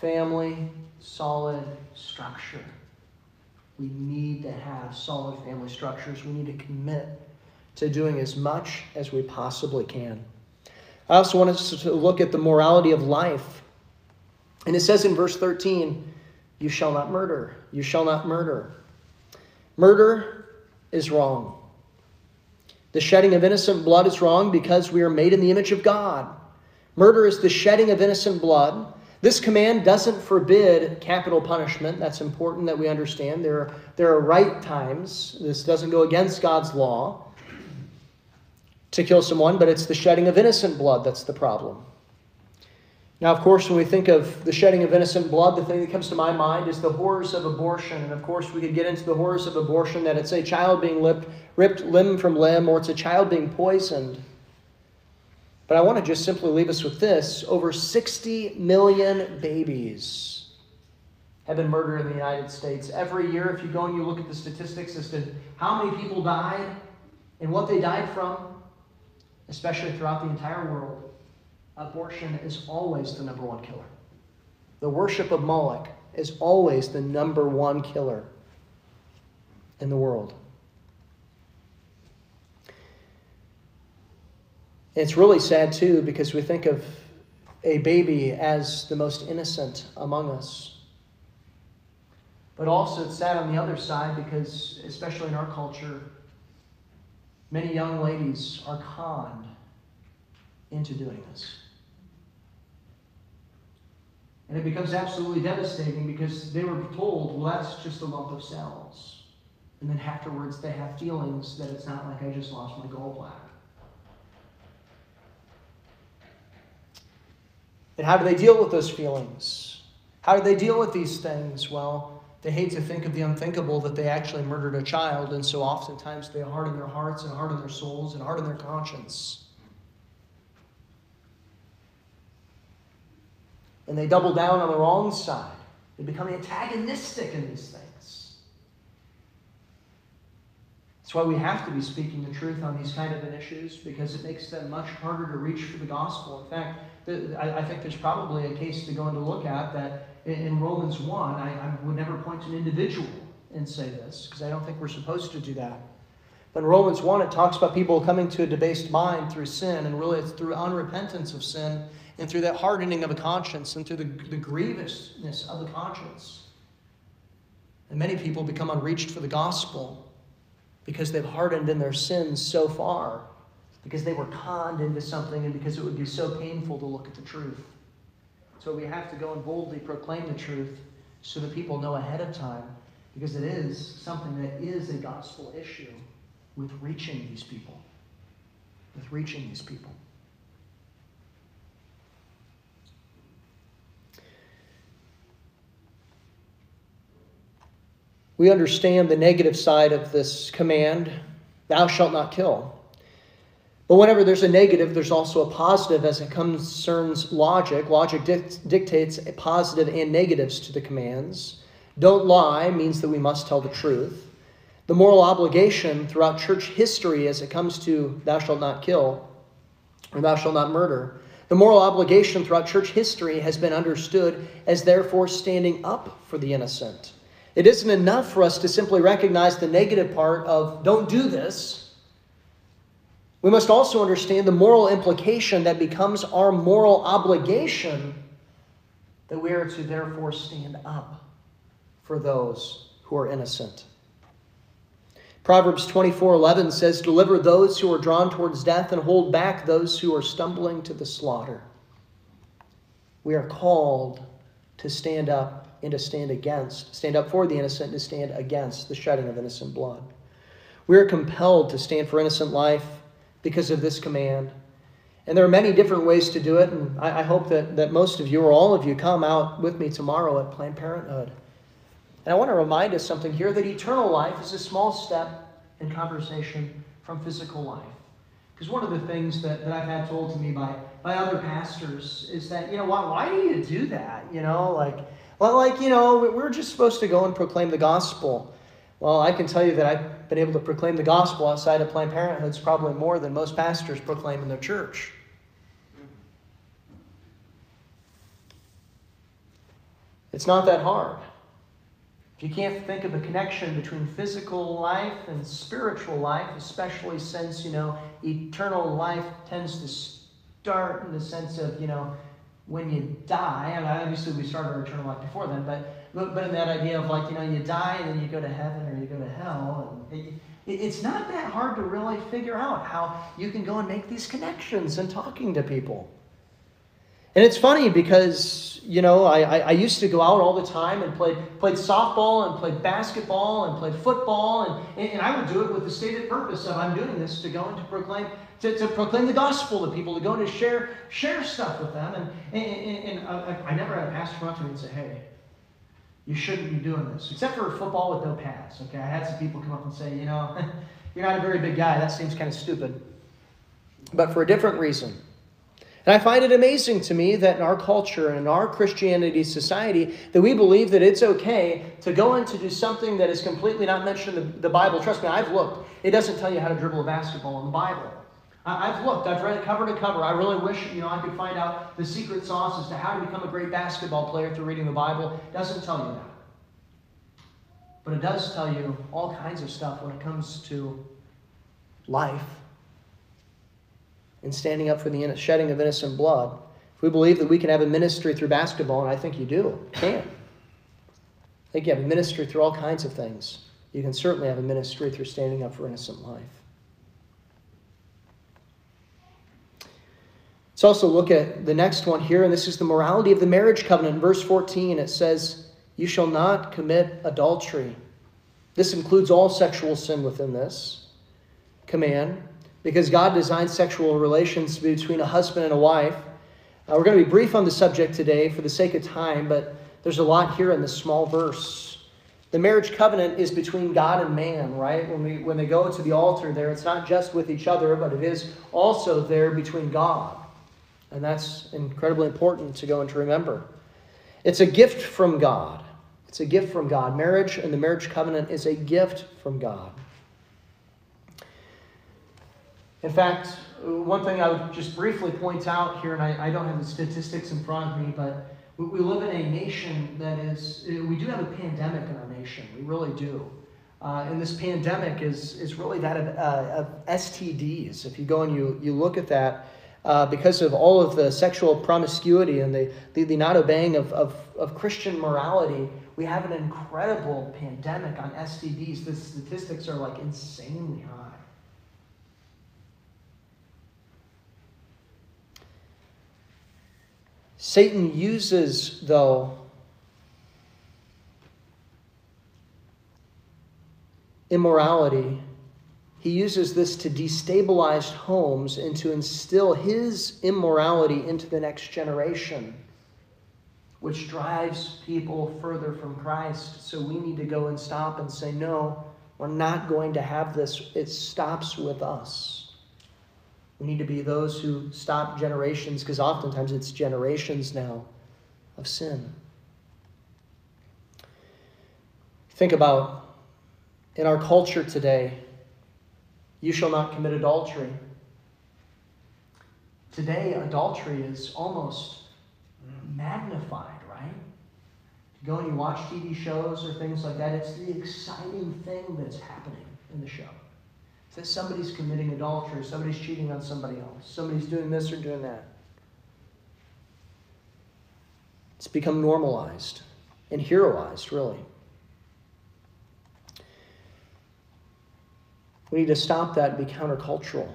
Family, solid structure. We need to have solid family structures. We need to commit to doing as much as we possibly can. I also want us to look at the morality of life. And it says in verse 13, You shall not murder. You shall not murder. Murder is wrong. The shedding of innocent blood is wrong because we are made in the image of God. Murder is the shedding of innocent blood. This command doesn't forbid capital punishment. That's important that we understand. There are, there are right times. This doesn't go against God's law to kill someone, but it's the shedding of innocent blood that's the problem. Now, of course, when we think of the shedding of innocent blood, the thing that comes to my mind is the horrors of abortion. And of course, we could get into the horrors of abortion that it's a child being ripped, ripped limb from limb or it's a child being poisoned. But I want to just simply leave us with this over 60 million babies have been murdered in the United States. Every year, if you go and you look at the statistics as to how many people died and what they died from, especially throughout the entire world, abortion is always the number one killer. The worship of Moloch is always the number one killer in the world. it's really sad too because we think of a baby as the most innocent among us. But also, it's sad on the other side because, especially in our culture, many young ladies are conned into doing this. And it becomes absolutely devastating because they were told, well, that's just a lump of cells. And then afterwards, they have feelings that it's not like I just lost my gallbladder. And how do they deal with those feelings? How do they deal with these things? Well, they hate to think of the unthinkable that they actually murdered a child, and so oftentimes they harden their hearts and harden their souls and harden their conscience. And they double down on the wrong side. They become antagonistic in these things. That's why we have to be speaking the truth on these kind of issues because it makes them much harder to reach for the gospel. In fact, I, think there's probably a case to go and to look at that in, Romans 1, I, I, would never point to an individual and say this, because I don't think we're supposed to do that. But in Romans 1, it talks about people coming to a debased mind through sin, and really it's through unrepentance of sin, and through that hardening of a conscience, and through the, the grievousness of the conscience. And many people become unreached for the gospel because they've hardened in their sins so far because they were conned into something and because it would be so painful to look at the truth. So we have to go and boldly proclaim the truth so that people know ahead of time because it is something that is a gospel issue with reaching these people. With reaching these people. We understand the negative side of this command thou shalt not kill. But whenever there's a negative, there's also a positive as it concerns logic. Logic dictates a positive and negatives to the commands. Don't lie means that we must tell the truth. The moral obligation throughout church history as it comes to thou shalt not kill or thou shalt not murder The moral obligation throughout church history has been understood as therefore standing up for the innocent. It isn't enough for us to simply recognize the negative part of don't do this. We must also understand the moral implication that becomes our moral obligation that we are to therefore stand up for those who are innocent. Proverbs 24:11 says, "Deliver those who are drawn towards death and hold back those who are stumbling to the slaughter." We are called to stand up and to stand against, stand up for the innocent and to stand against the shedding of innocent blood. We are compelled to stand for innocent life because of this command. And there are many different ways to do it, and I, I hope that, that most of you or all of you come out with me tomorrow at Planned Parenthood. And I want to remind us something here that eternal life is a small step in conversation from physical life. Because one of the things that, that I've had told to me by, by other pastors is that, you know, why, why do you do that? You know, like, well, like, you know, we're just supposed to go and proclaim the gospel. Well, I can tell you that I've been able to proclaim the gospel outside of Planned Parenthood is probably more than most pastors proclaim in their church. It's not that hard. If you can't think of a connection between physical life and spiritual life, especially since, you know, eternal life tends to start in the sense of, you know, when you die, and obviously we start our eternal life before then, but, but in that idea of like, you know, you die and then you go to heaven or you go to hell. And it, it's not that hard to really figure out how you can go and make these connections and talking to people. And it's funny because, you know, I, I, used to go out all the time and play, played softball and played basketball and played football. And, and I would do it with the stated purpose of I'm doing this to go and to proclaim, to, to proclaim the gospel to people, to go and to share, share stuff with them. And, and, and uh, I, I never had a pastor come up to me and say, hey, you shouldn't be doing this, except for football with no pads. Okay, I had some people come up and say, you know, you're not a very big guy. That seems kind of stupid. But for a different reason. And I find it amazing to me that in our culture and in our Christianity society, that we believe that it's okay to go in to do something that is completely not mentioned in the, the Bible. Trust me, I've looked. It doesn't tell you how to dribble a basketball in the Bible. I, have looked. I've read it cover to cover. I really wish you know I could find out the secret sauce as to how to become a great basketball player through reading the Bible. It doesn't tell you that. But it does tell you all kinds of stuff when it comes to life and standing up for the shedding of innocent blood. If we believe that we can have a ministry through basketball, and I think you do, can. I think you have a ministry through all kinds of things. You can certainly have a ministry through standing up for innocent life. Let's also look at the next one here, and this is the morality of the marriage covenant. Verse 14, it says, You shall not commit adultery. This includes all sexual sin within this command because God designed sexual relations between a husband and a wife. Uh, we're going to be brief on the subject today for the sake of time, but there's a lot here in this small verse. The marriage covenant is between God and man, right? When, we, when they go to the altar there, it's not just with each other, but it is also there between God. And that's incredibly important to go and to remember. It's a gift from God. It's a gift from God. Marriage and the marriage covenant is a gift from God. In fact, one thing I would just briefly point out here, and I, I don't have the statistics in front of me, but we, we, live in a nation that is, we do have a pandemic in our nation. We really do. Uh, and this pandemic is, is really that of, uh, of STDs. If you go and you, you look at that, uh, because of all of the sexual promiscuity and the, the, the not obeying of, of, of Christian morality, we have an incredible pandemic on STDs. The statistics are like insanely high. Satan uses, though, immorality. He uses this to destabilize homes and to instill his immorality into the next generation, which drives people further from Christ. So we need to go and stop and say, no, we're not going to have this. It stops with us. We need to be those who stop generations, because oftentimes it's generations now of sin. Think about in our culture today, you shall not commit adultery. Today, adultery is almost magnified, right? You go and you watch TV shows or things like that, it's the exciting thing that's happening in the show. It's that somebody's committing adultery, somebody's cheating on somebody else, somebody's doing this or doing that. It's become normalized and heroized, really. We need to stop that and be countercultural.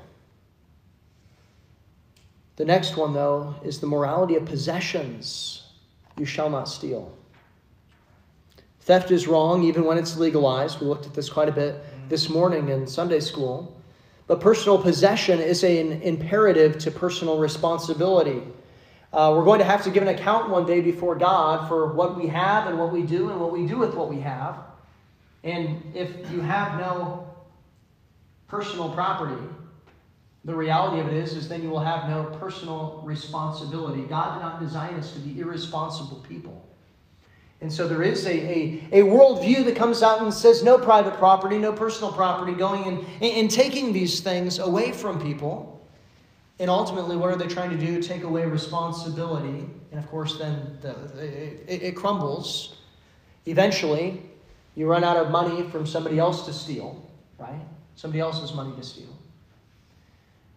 The next one, though, is the morality of possessions. You shall not steal. Theft is wrong even when it's legalized. We looked at this quite a bit this morning in Sunday school. But personal possession is an imperative to personal responsibility. Uh, we're going to have to give an account one day before God for what we have and what we do and what we do with what we have. And if you have no personal property, the reality of it is, is then you will have no personal responsibility. God did not design us to be irresponsible people. And so there is a, a, a worldview that comes out and says no private property, no personal property, going and, and taking these things away from people. And ultimately, what are they trying to do? Take away responsibility. And of course, then the, it, it crumbles. Eventually, you run out of money from somebody else to steal, right? Somebody else's money to steal.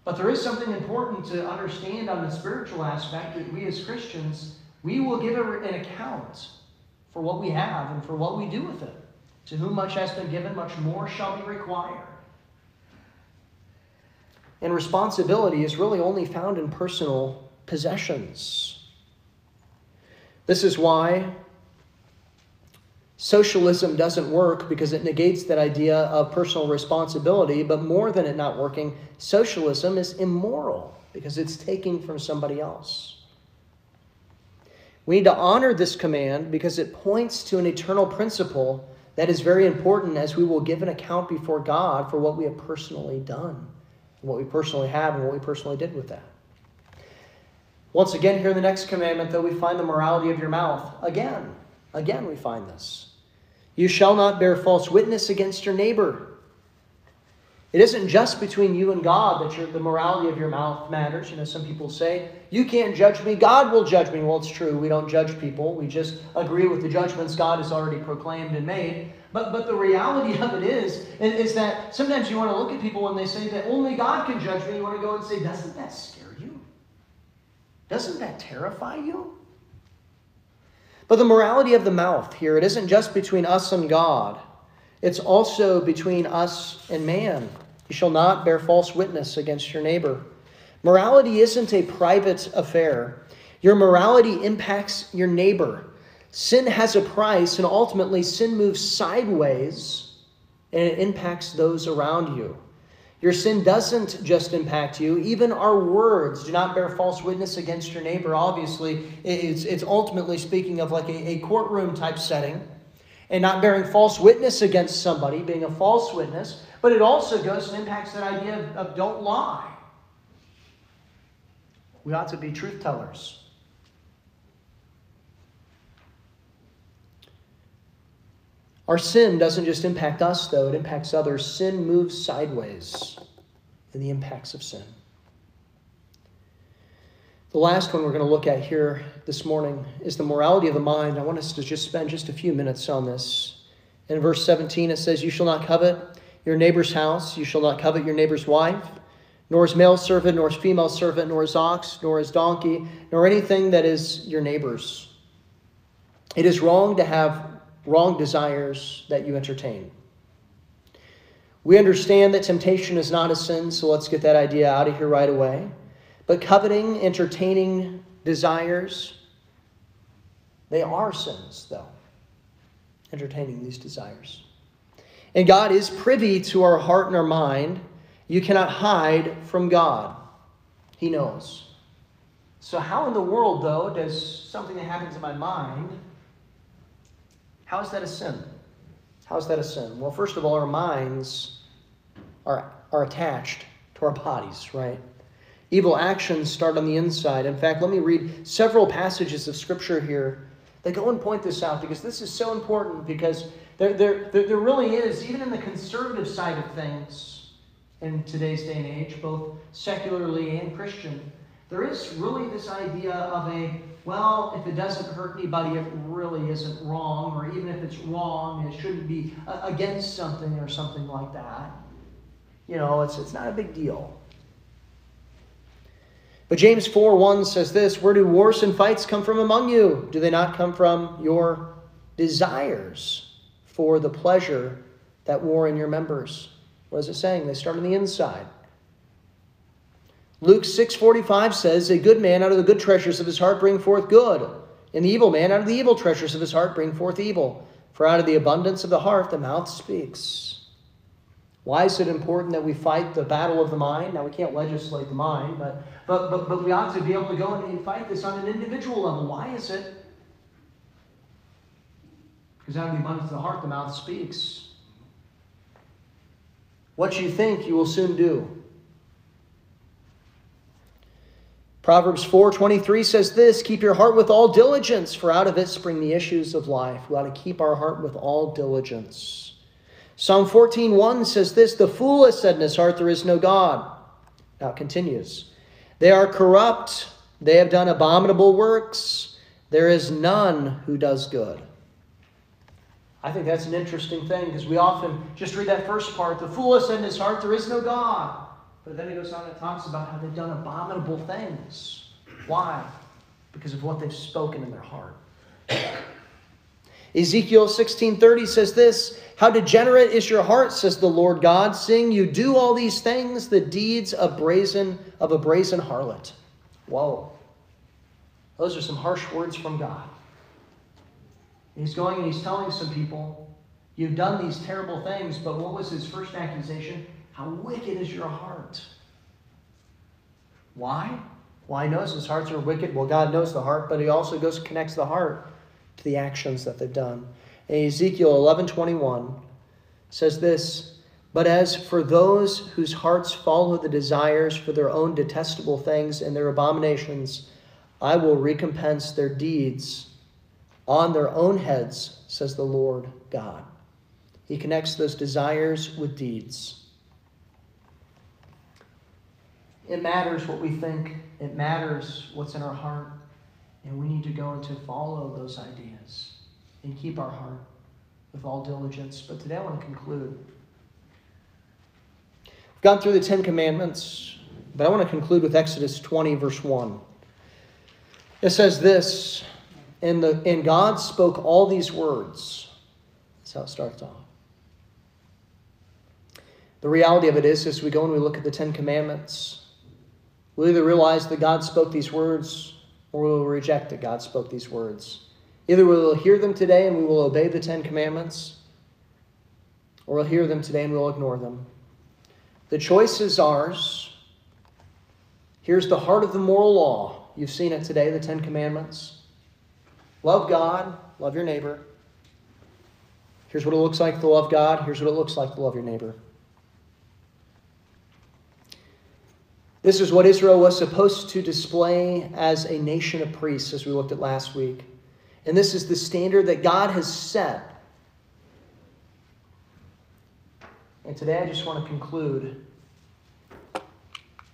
But there is something important to understand on the spiritual aspect that we as Christians, we will give an account for what we have and for what we do with it. To whom much has been given, much more shall be required. And responsibility is really only found in personal possessions. This is why Socialism doesn't work because it negates that idea of personal responsibility, but more than it not working, socialism is immoral because it's taking from somebody else. We need to honor this command because it points to an eternal principle that is very important as we will give an account before God for what we have personally done, what we personally have, and what we personally did with that. Once again, here in the next commandment, though, we find the morality of your mouth. Again, again, we find this. You shall not bear false witness against your neighbor. It isn't just between you and God that the morality of your mouth matters. You know, some people say, You can't judge me, God will judge me. Well, it's true. We don't judge people, we just agree with the judgments God has already proclaimed and made. But, but the reality of it is, is that sometimes you want to look at people when they say that only God can judge me. You want to go and say, Doesn't that scare you? Doesn't that terrify you? But the morality of the mouth here, it isn't just between us and God, it's also between us and man. You shall not bear false witness against your neighbor. Morality isn't a private affair. Your morality impacts your neighbor. Sin has a price, and ultimately, sin moves sideways and it impacts those around you. Your sin doesn't just impact you. Even our words do not bear false witness against your neighbor. Obviously, it's, it's ultimately speaking of like a, a courtroom type setting and not bearing false witness against somebody, being a false witness. But it also goes and impacts that idea of, of don't lie. We ought to be truth tellers. Our sin doesn't just impact us, though, it impacts others. Sin moves sideways in the impacts of sin. The last one we're going to look at here this morning is the morality of the mind. I want us to just spend just a few minutes on this. In verse 17, it says, You shall not covet your neighbor's house, you shall not covet your neighbor's wife, nor his male servant, nor his female servant, nor his ox, nor his donkey, nor anything that is your neighbor's. It is wrong to have wrong desires that you entertain. We understand that temptation is not a sin, so let's get that idea out of here right away. But coveting, entertaining desires, they are sins, though. Entertaining these desires. And God is privy to our heart and our mind. You cannot hide from God, He knows. So, how in the world, though, does something that happens in my mind how is that a sin? How is that a sin? Well, first of all, our minds are, are attached to our bodies, right? Evil actions start on the inside. In fact, let me read several passages of Scripture here that go and point this out because this is so important because there, there, there really is, even in the conservative side of things in today's day and age, both secularly and Christian, there is really this idea of a, well, if it doesn't hurt anybody, it really isn't wrong, or even if it's wrong, it shouldn't be against something or something like that. You know, it's, it's not a big deal. But James 4 1 says this Where do wars and fights come from among you? Do they not come from your desires for the pleasure that war in your members? What is it saying? They start on the inside. Luke 6:45 says, "A good man out of the good treasures of his heart bring forth good, and the evil man out of the evil treasures of his heart bring forth evil. For out of the abundance of the heart the mouth speaks." Why is it important that we fight the battle of the mind? Now we can't legislate the mind, but but but, but we ought to be able to go and fight this on an individual level. Why is it? Because out of the abundance of the heart the mouth speaks. What you think, you will soon do. Proverbs 4:23 says this, keep your heart with all diligence, for out of it spring the issues of life. We ought to keep our heart with all diligence. Psalm 14:1 says this, the fool has said in his heart there is no God. Now it continues. They are corrupt, they have done abominable works. There is none who does good. I think that's an interesting thing because we often just read that first part. The fool has said in his heart, There is no God. But then he goes on and talks about how they've done abominable things. Why? Because of what they've spoken in their heart. Ezekiel 16:30 says this, "How degenerate is your heart," says the Lord God, "seeing you do all these things, the deeds of brazen of a brazen harlot." Whoa. Those are some harsh words from God. He's going and he's telling some people, You've done these terrible things, but what was his first accusation? How wicked is your heart? Why? Why well, knows his hearts are wicked. Well, God knows the heart, but he also goes connects the heart to the actions that they've done. And Ezekiel 11:21 says this, "But as for those whose hearts follow the desires for their own detestable things and their abominations, I will recompense their deeds on their own heads," says the Lord God. He connects those desires with deeds. It matters what we think, it matters what's in our heart, and we need to go and to follow those ideas and keep our heart with all diligence. But today I want to conclude. We've gone through the Ten Commandments, but I want to conclude with Exodus 20, verse 1. It says this, and, the, and God spoke all these words. That's how it starts off. The reality of it is, as we go and we look at the Ten Commandments, We'll either realize that God spoke these words or we'll reject that God spoke these words. Either we will hear them today and we will obey the Ten Commandments, or we'll hear them today and we'll ignore them. The choice is ours. Here's the heart of the moral law. You've seen it today, the Ten Commandments. Love God, love your neighbor. Here's what it looks like to love God. Here's what it looks like to love your neighbor. This is what Israel was supposed to display as a nation of priests, as we looked at last week. And this is the standard that God has set. And today I just want to conclude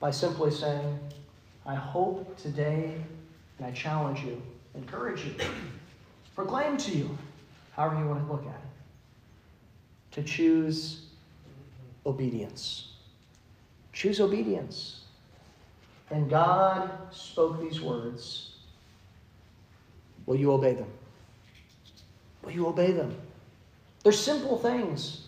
by simply saying, I hope today, and I challenge you, encourage you, proclaim to you, however you want to look at it, to choose obedience. Choose obedience. And God spoke these words. Will you obey them? Will you obey them? They're simple things.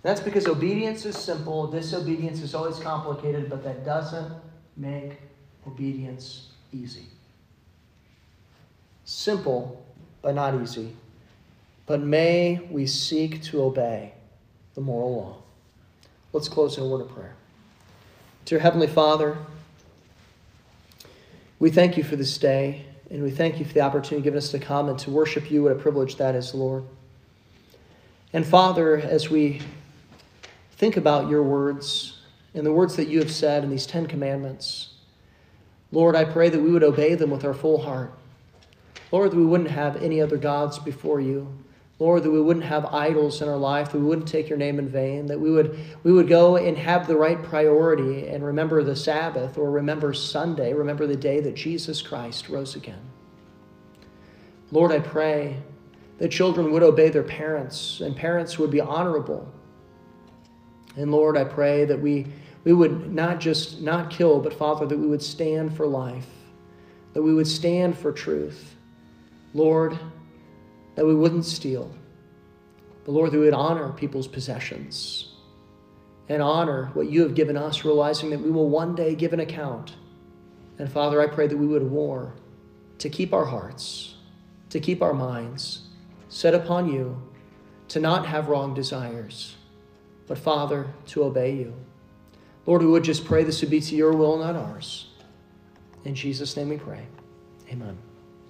That's because obedience is simple, disobedience is always complicated, but that doesn't make obedience easy. Simple, but not easy. But may we seek to obey the moral law. Let's close in a word of prayer. Dear Heavenly Father, we thank you for this day, and we thank you for the opportunity given us to come and to worship you. What a privilege that is, Lord. And Father, as we think about your words and the words that you have said in these Ten Commandments, Lord, I pray that we would obey them with our full heart. Lord, that we wouldn't have any other gods before you. Lord, that we wouldn't have idols in our life, that we wouldn't take your name in vain, that we would, we would go and have the right priority and remember the Sabbath or remember Sunday, remember the day that Jesus Christ rose again. Lord, I pray that children would obey their parents and parents would be honorable. And Lord, I pray that we, we would not just not kill, but Father, that we would stand for life, that we would stand for truth. Lord, that we wouldn't steal, but Lord, that we would honor people's possessions and honor what you have given us, realizing that we will one day give an account. And Father, I pray that we would war to keep our hearts, to keep our minds set upon you, to not have wrong desires, but Father, to obey you. Lord, we would just pray this would be to your will, not ours. In Jesus' name we pray. Amen.